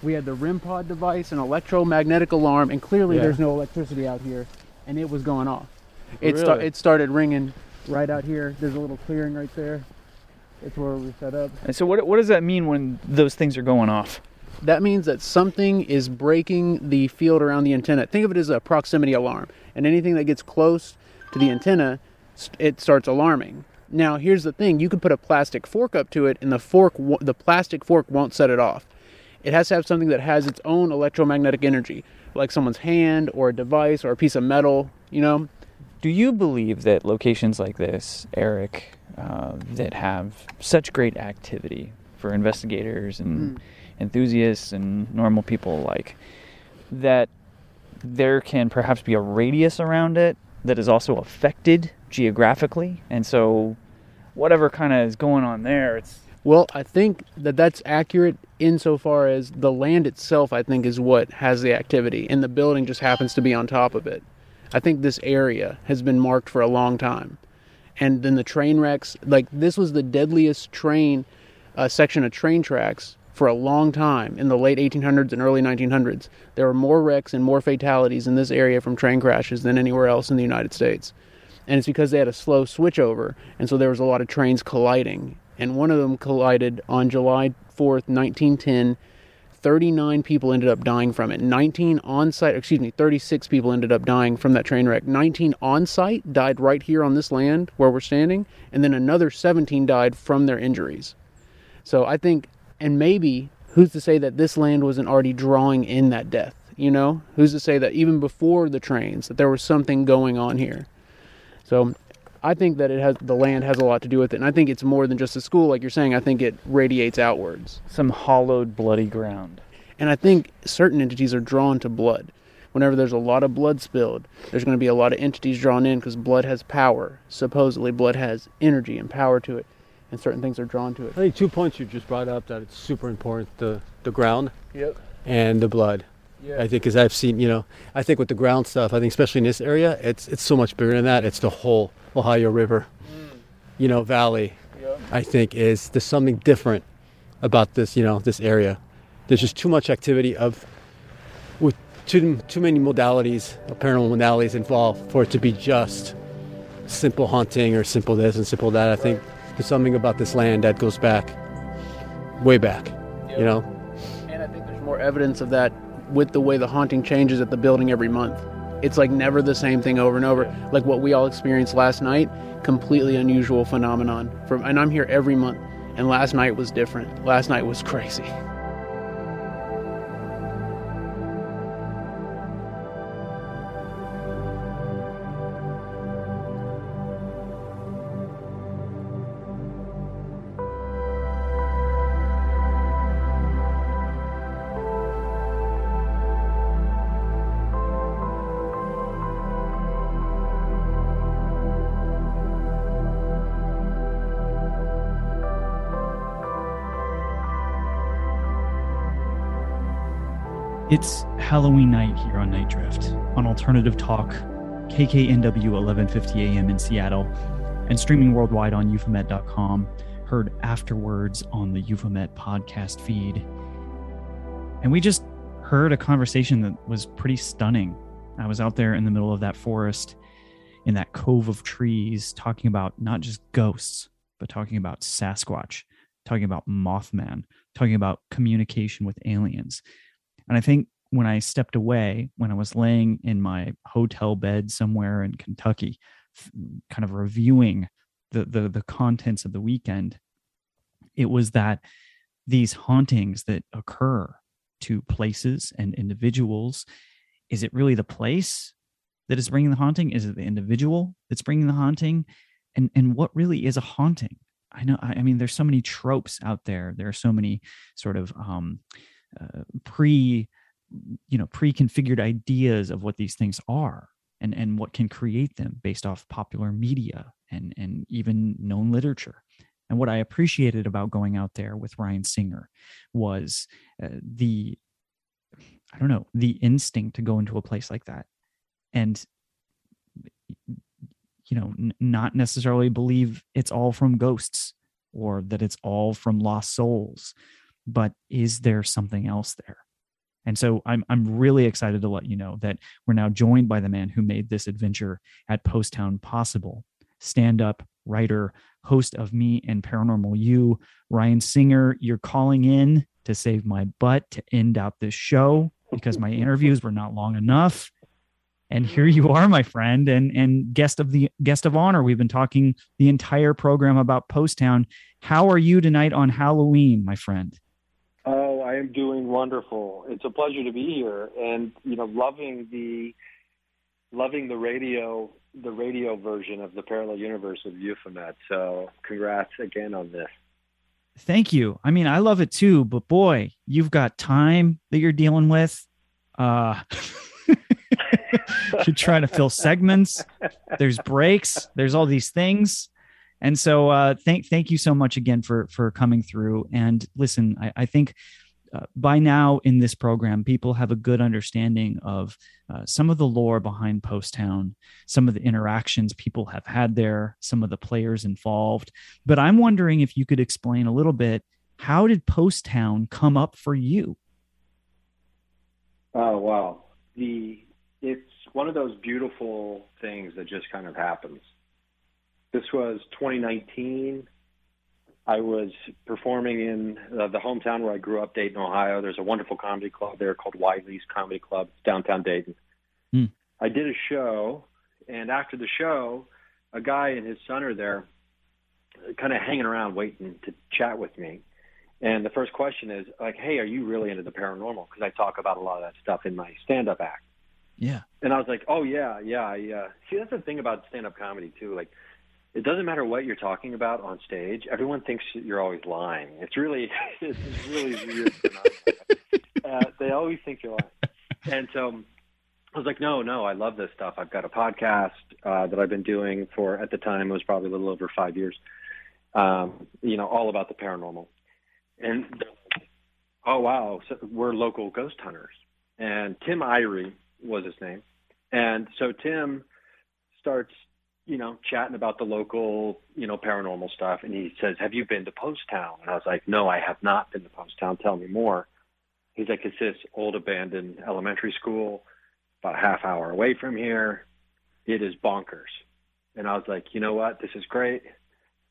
Speaker 10: We had the REM pod device, an electromagnetic alarm, and clearly
Speaker 9: Yeah.
Speaker 10: there's no electricity out here and it was going off. It sta-
Speaker 9: Really?
Speaker 10: it started ringing right out here. There's a little clearing right there. It's where we set up.
Speaker 2: And so, what what does that mean when those things are going off?
Speaker 10: That means that something is breaking the field around the antenna. Think of it as a proximity alarm, and anything that gets close to the antenna, it starts alarming. Now, here's the thing: you could put a plastic fork up to it, and the fork, the plastic fork, won't set it off. It has to have something that has its own electromagnetic energy, like someone's hand or a device or a piece of metal. You know,
Speaker 2: Do you believe that locations like this, Eric, uh, that have such great activity for investigators and enthusiasts and normal people alike, that there can perhaps be a radius around it that is also affected geographically, and so whatever kind of is going on there, it's
Speaker 10: Well, I think that that's accurate insofar as the land itself, I think, is what has the activity, and the building just happens to be on top of it. I think this area has been marked for a long time. And then the train wrecks, like, this was the deadliest train uh, section of train tracks for a long time in the late 1800s and early 1900s. There were more wrecks and more fatalities in this area from train crashes than anywhere else in the United States and it's because they had a slow switchover, and so there was a lot of trains colliding. And one of them collided on July 4th, 1910. 39 people ended up dying from it. 19 on site, excuse me, 36 people ended up dying from that train wreck. 19 on site died right here on this land where we're standing, and then another 17 died from their injuries. So I think, and maybe, who's to say that this land wasn't already drawing in that death? You know, who's to say that even before the trains, that there was something going on here? So I think that it has the land has a lot to do with it, and I think it's more than just a school, like you're saying. I think it radiates outwards,
Speaker 2: some hollowed, bloody ground.
Speaker 10: and I think certain entities are drawn to blood. Whenever there's a lot of blood spilled, there's going to be a lot of entities drawn in because blood has power. Supposedly, blood has energy and power to it, and certain things are drawn to it.
Speaker 9: I think two points you just brought up that it's super important: the the ground
Speaker 10: Yep.
Speaker 9: and the blood.
Speaker 10: Yeah.
Speaker 9: I think because I've seen, you know, I think with the ground stuff, I think especially in this area, it's it's so much bigger than that. It's the whole Ohio River, mm. you know, valley.
Speaker 10: Yep.
Speaker 9: I think is there's something different about this, you know, this area. There's just too much activity of with too too many modalities, paranormal modalities involved for it to be just simple hunting or simple this and simple that. I think there's something about this land that goes back, way back, you know.
Speaker 10: And I think there's more evidence of that with the way the haunting changes at the building every month. It's like never the same thing over and over. Like what we all experienced last night, completely unusual phenomenon. From and I'm here every month, and last night was different. Last night was crazy.
Speaker 2: It's Halloween night here on Nite Drift on Alternative Talk, KKNW 1150 AM in Seattle, and streaming worldwide on euphomet.com. Heard afterwards on the Euphomet podcast feed. And we just heard a conversation that was pretty stunning. I was out there in the middle of that forest in that cove of trees talking about not just ghosts, but talking about Sasquatch, talking about Mothman, talking about communication with aliens. And I think when I stepped away, when I was laying in my hotel bed somewhere in Kentucky, kind of reviewing the, the the contents of the weekend, it was that these hauntings that occur to places and individuals, is it really the place that is bringing the haunting? Is it the individual that's bringing the haunting? And and what really is a haunting? I know. I mean, there's so many tropes out there. There are so many sort of um, uh, pre, you know, pre-configured ideas of what these things are and and what can create them based off popular media and and even known literature. And what I appreciated about going out there with Ryan Singer was uh, the, I don't know, the instinct to go into a place like that and you know n- not necessarily believe it's all from ghosts or that it's all from lost souls but is there something else there and so I'm I'm really excited to let you know that we're now joined by the man who made this adventure at Poasttown possible. Stand-up writer, host of Me and Paranormal You, Ryan Singer. You're calling in to save my butt to end out this show because my interviews were not long enough. And here you are, my friend, and and guest of the guest of honor. We've been talking the entire program about Poasttown. How are you tonight on Halloween, my friend?
Speaker 11: I am doing wonderful. It's a pleasure to be here, and you know, loving the loving the radio the radio version of the parallel universe of Euphomet. So, congrats again on this.
Speaker 2: Thank you. I mean, I love it too, but boy, you've got time that you're dealing with. Uh you're trying to fill segments. There's breaks. There's all these things. And so uh thank thank you so much again for for coming through. And listen, I, I think uh, by now in this program, people have a good understanding of uh, some of the lore behind Poasttown, some of the interactions people have had there, some of the players involved. But I'm wondering if you could explain a little bit how did Poasttown come up for you?
Speaker 11: Oh wow, the it's one of those beautiful things that just kind of happens. This was 2019. I was performing in uh, the hometown where I grew up, Dayton, Ohio. There's a wonderful comedy club there called Wiley's Comedy Club, downtown Dayton.
Speaker 2: Hmm.
Speaker 11: I did a show, and after the show, a guy and his son are there, kind of hanging around waiting to chat with me. And the first question is like, "Hey, are you really into the paranormal?" Because I talk about a lot of that stuff in my stand-up act.
Speaker 2: Yeah.
Speaker 11: And I was like, "Oh yeah, yeah, I uh, see." That's the thing about stand-up comedy too. Like, it doesn't matter what you're talking about on stage. Everyone thinks you're always lying. It's really, it's really weird. uh, they always think you're lying. And so I was like, no, no, I love this stuff. I've got a podcast uh, that I've been doing for, at the time, it was probably a little over five years. Um, you know, all about the paranormal. And oh wow, so we're local ghost hunters. And Tim Irey was his name. And so Tim starts you know, chatting about the local, you know, paranormal stuff. And he says, Have you been to Post Town? And I was like, No, I have not been to Poasttown. Tell me more. He's like, It's this old abandoned elementary school, about a half hour away from here. It is bonkers. And I was like, You know what? This is great.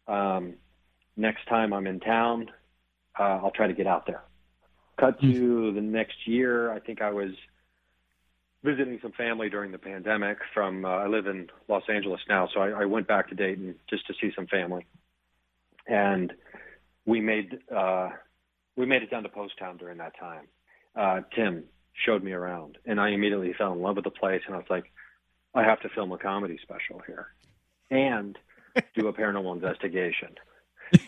Speaker 11: Um, next time I'm in town, uh, I'll try to get out there. Cut to the next year, I think I was visiting some family during the pandemic from uh, I live in Los Angeles now, so I, I went back to Dayton just to see some family, and we made uh, we made it down to Poasttown during that time. Uh, Tim showed me around, and I immediately fell in love with the place, and I was like, I have to film a comedy special here, and do a paranormal investigation.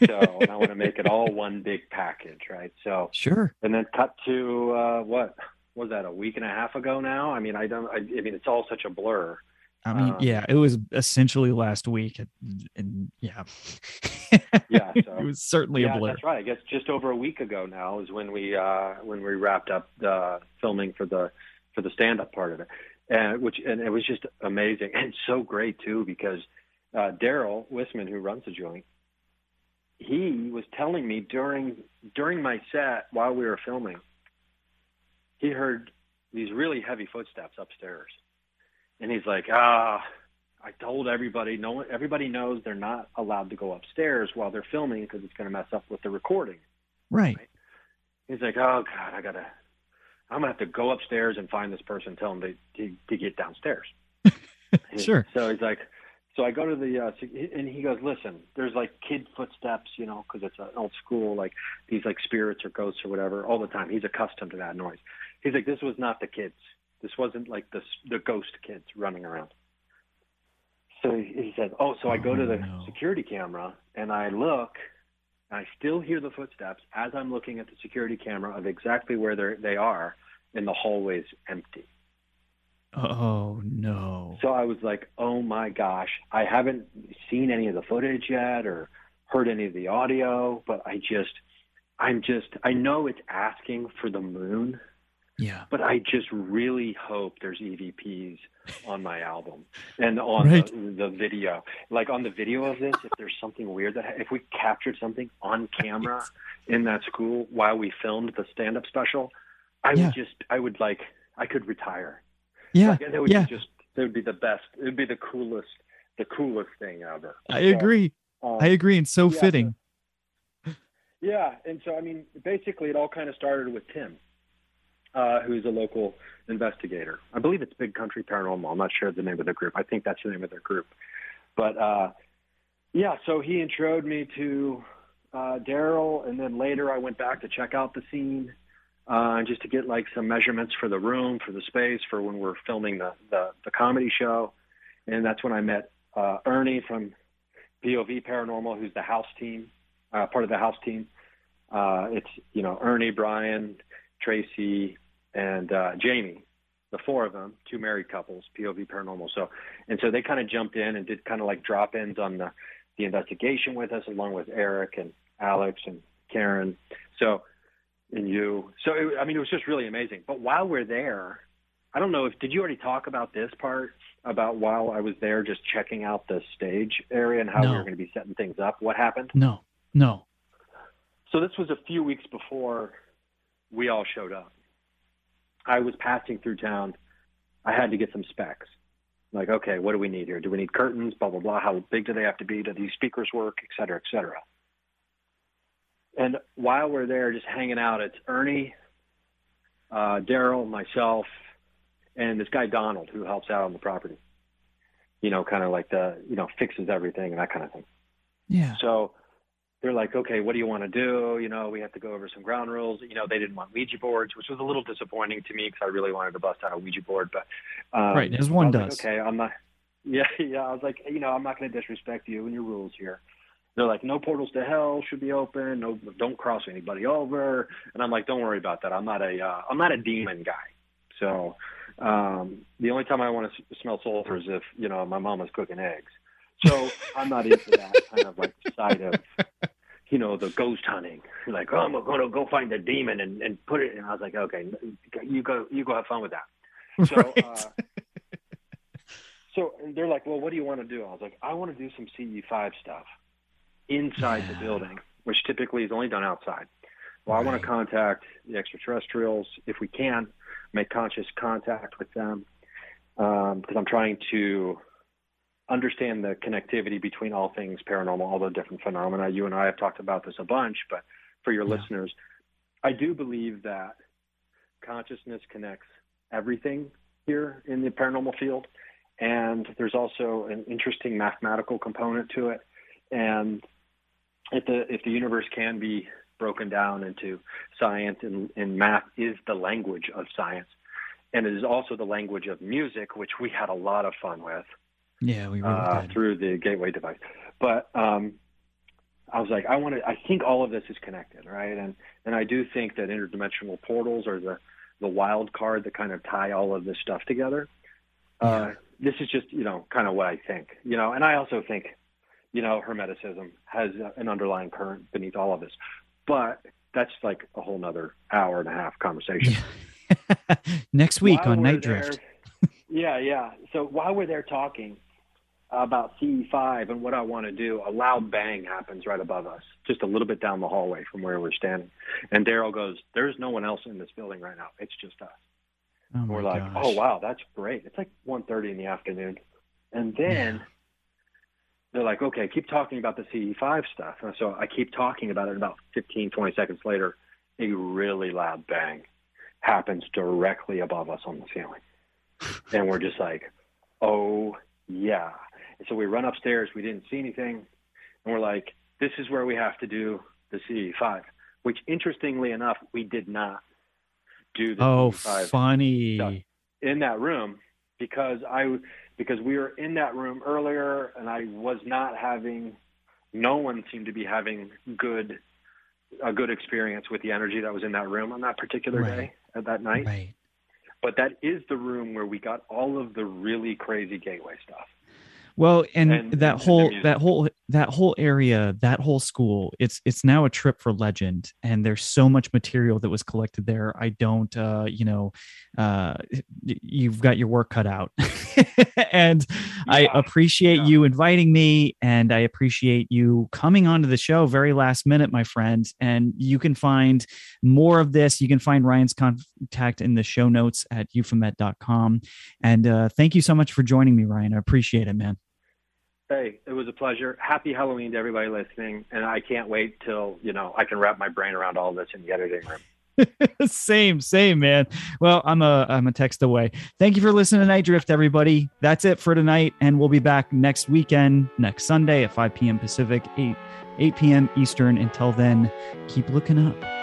Speaker 11: so I want to make it all one big package, right? So
Speaker 2: Sure.
Speaker 11: and then cut to uh, what was that a week and a half ago now? I mean, I don't. I, I mean, it's all such a blur.
Speaker 2: I mean,
Speaker 11: Um,
Speaker 2: yeah, it was essentially last week, and, and yeah,
Speaker 11: Yeah, so
Speaker 2: it was certainly
Speaker 11: yeah,
Speaker 2: a blur.
Speaker 11: That's right. I guess just over a week ago now is when we uh, when we wrapped up the filming for the for the stand up part of it, and which and it was just amazing and so great too because uh, Daryl Wisman, who runs the joint, he was telling me during during my set while we were filming, he heard these really heavy footsteps upstairs, and he's like, ah. I told everybody, no one, everybody knows they're not allowed to go upstairs while they're filming because it's going to mess up with the recording.
Speaker 2: Right.
Speaker 11: He's like, oh God, I gotta, I'm gonna have to go upstairs and find this person, tell them to to, to get downstairs.
Speaker 2: Sure.
Speaker 11: So he's like, so I go to the, uh, and he goes, listen, there's like kid footsteps, you know, because it's an old school, like these like spirits or ghosts or whatever, all the time. He's accustomed to that noise. He's like, this was not the kids. This wasn't like the the ghost kids running around. So he, he said, oh, so I go to the security camera and I look, and I still hear the footsteps as I'm looking at the security camera of exactly where they they are, and the hallway's empty.
Speaker 2: Oh no.
Speaker 11: So I was like, oh my gosh, I haven't seen any of the footage yet or heard any of the audio, but I just, I'm just, I know it's asking for the moon,
Speaker 2: Yeah.
Speaker 11: but I just really hope there's EVPs on my album and on
Speaker 2: Right.
Speaker 11: the, the video. Like on the video of this, if there's something weird that, if we captured something on camera in that school while we filmed the stand up special, I
Speaker 2: Yeah.
Speaker 11: would just, I would like, I could retire.
Speaker 2: Yeah.
Speaker 11: Would
Speaker 2: yeah.
Speaker 11: be just it would be the best. It would be the coolest the coolest thing ever.
Speaker 2: I
Speaker 11: So,
Speaker 2: agree.
Speaker 11: um,
Speaker 2: I agree, and so
Speaker 11: yeah,
Speaker 2: fitting.
Speaker 11: Yeah, and so I mean, basically, it all kind of started with Tim, uh, who's a local investigator. I believe it's Big Country Paranormal. I'm not sure the name of the group. I think that's the name of their group. But uh, yeah, so he introed me to uh, Daryl, and then later I went back to check out the scene, uh, just to get like some measurements for the room, for the space, for when we're filming the the, the comedy show, and that's when I met uh, Ernie from POV Paranormal, who's the house team, uh, part of the house team. Uh, it's you know Ernie, Brian, Tracy, and uh, Jamie, the four of them, two married couples, POV Paranormal. So and so they kind of jumped in and did kind of like drop ins on the the investigation with us, along with Eric and Alex and Karen. So and you. So it, I mean, it was just really amazing. But while we're there, I don't know if did you already talk about this part about while I was there, just checking out the stage area and how we were going to be setting things up. What happened?
Speaker 2: No. No.
Speaker 11: So this was a few weeks before we all showed up. I was passing through town. I had to get some specs. Like, okay, what do we need here? Do we need curtains? Blah blah blah. How big do they have to be? Do these speakers work? Et cetera, et cetera. And while we're there, just hanging out, it's Ernie, uh, Daryl, myself, and this guy Donald who helps out on the property. You know, kind of like the you know fixes everything and that kind of thing.
Speaker 2: Yeah.
Speaker 11: So they're like, okay, what do you want to do? You know, we have to go over some ground rules. You know, they didn't want Ouija boards, which was a little disappointing to me because I really wanted to bust out a Ouija board. But um,
Speaker 2: Right, as one
Speaker 11: was like,
Speaker 2: does.
Speaker 11: okay, I'm not. Yeah, yeah. I was like, you know, I'm not going to disrespect you and your rules here. They're like, no portals to hell should be open. No, don't cross anybody over. And I'm like, don't worry about that. I'm not a, uh, I'm not a demon guy. So um, the only time I want to s- smell sulfur is if you know my mom is cooking eggs. So I'm not into that kind of like side of, you know, the ghost hunting. Like, oh, I'm gonna go find the demon and, and put it. And I was like, okay, you go, you go have fun with that. So, uh, so they're like, well, what do you want to do? I was like, I want to do some CE5 stuff inside the building, which typically is only done outside. Well, I want to contact the extraterrestrials if we can, make conscious contact with them, um, because I'm trying to understand the connectivity between all things paranormal, all the different phenomena. You and I have talked about this a bunch, but for your listeners, I do believe that consciousness connects everything here in the paranormal field. And there's also an interesting mathematical component to it. And if the if the universe can be broken down into science and, and math is the language of science. And it is also the language of music, which we had a lot of fun with
Speaker 2: Yeah, we really
Speaker 11: uh,
Speaker 2: did.
Speaker 11: through the gateway device. But um, I was like, I want to. I think all of this is connected, right? And and I do think that interdimensional portals are the the wild card that kind of tie all of this stuff together. Uh, this is just you know kind of what I think, you know, and I also think, you know, Hermeticism has an underlying current beneath all of this, but that's like a whole nother hour and a half conversation.
Speaker 2: Next week
Speaker 11: While
Speaker 2: on Night
Speaker 11: there-
Speaker 2: Drift.
Speaker 11: yeah, yeah. So while we're there talking about CE5 and what I want to do, a loud bang happens right above us, just a little bit down the hallway from where we're standing. And Daryl goes, "There's no one else in this building right now. It's just us."
Speaker 2: Oh
Speaker 11: we're like,
Speaker 2: gosh.
Speaker 11: "Oh wow, that's great." It's like 1:30 in the afternoon, and then they're like, "Okay, keep talking about the CE5 stuff." And so I keep talking about it. And about 15, 20 seconds later, a really loud bang happens directly above us on the ceiling, and we're just like, "Oh yeah." And so we run upstairs. We didn't see anything, and we're like, "This is where we have to do the CE5." Which, interestingly enough, we did not do the
Speaker 2: Oh,
Speaker 11: CE5
Speaker 2: funny.
Speaker 11: in that room because I because we were in that room earlier and I was not having no one seemed to be having good a good experience with the energy that was in that room on that particular
Speaker 2: Right.
Speaker 11: day at that night.
Speaker 2: Right.
Speaker 11: But that is the room where we got all of the really crazy gateway stuff.
Speaker 2: Well, and,
Speaker 11: And-
Speaker 2: that
Speaker 11: and
Speaker 2: whole that whole that whole area, that whole school, it's it's now a trip for legend, and there's so much material that was collected there. I don't, uh, you know, uh, you've got your work cut out, and I appreciate you inviting me, and I appreciate you coming onto the show very last minute, my friend. And you can find more of this. You can find Ryan's contact in the show notes at euphomet.com. And uh, thank you so much for joining me, Ryan. I appreciate it, man.
Speaker 11: Hey, it was a pleasure. Happy Halloween to everybody listening, and I can't wait till you know I can wrap my brain around all this in the editing room.
Speaker 2: same, same, man. Well, I'm a I'm a text away. Thank you for listening to Nite Drift, everybody. That's it for tonight, and we'll be back next weekend, next Sunday at 5 p.m. Pacific, 8 8 p.m. Eastern. Until then, keep looking up.